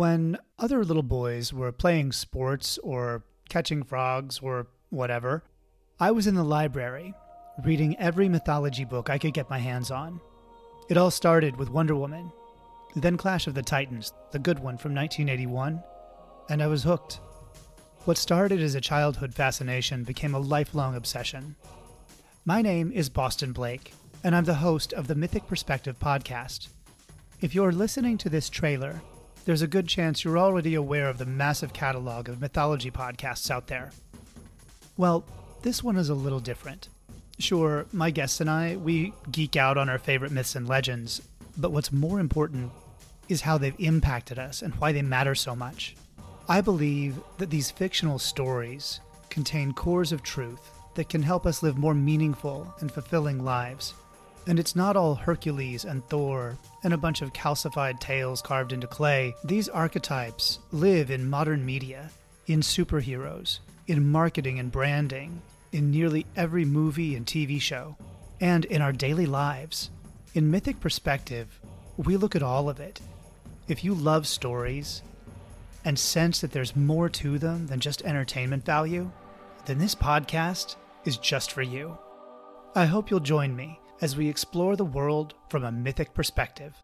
When other little boys were playing sports or catching frogs or whatever, I was in the library reading every mythology book I could get my hands on. It all started with Wonder Woman, then Clash of the Titans, the good one from 1981, and I was hooked. What started as a childhood fascination became a lifelong obsession. My name is Boston Blake, and I'm the host of the Mythic Perspective podcast. If you're listening to this trailer, there's a good chance you're already aware of the massive catalog of mythology podcasts out there. Well, this one is a little different. Sure, my guests and I, we geek out on our favorite myths and legends, but what's more important is how they've impacted us and why they matter so much. I believe that these fictional stories contain cores of truth that can help us live more meaningful and fulfilling lives. And it's not all Hercules and Thor and a bunch of calcified tales carved into clay. These archetypes live in modern media, in superheroes, in marketing and branding, in nearly every movie and TV show, and in our daily lives. In Mythic Perspective, we look at all of it. If you love stories and sense that there's more to them than just entertainment value, then this podcast is just for you. I hope you'll join me as we explore the world from a mythic perspective.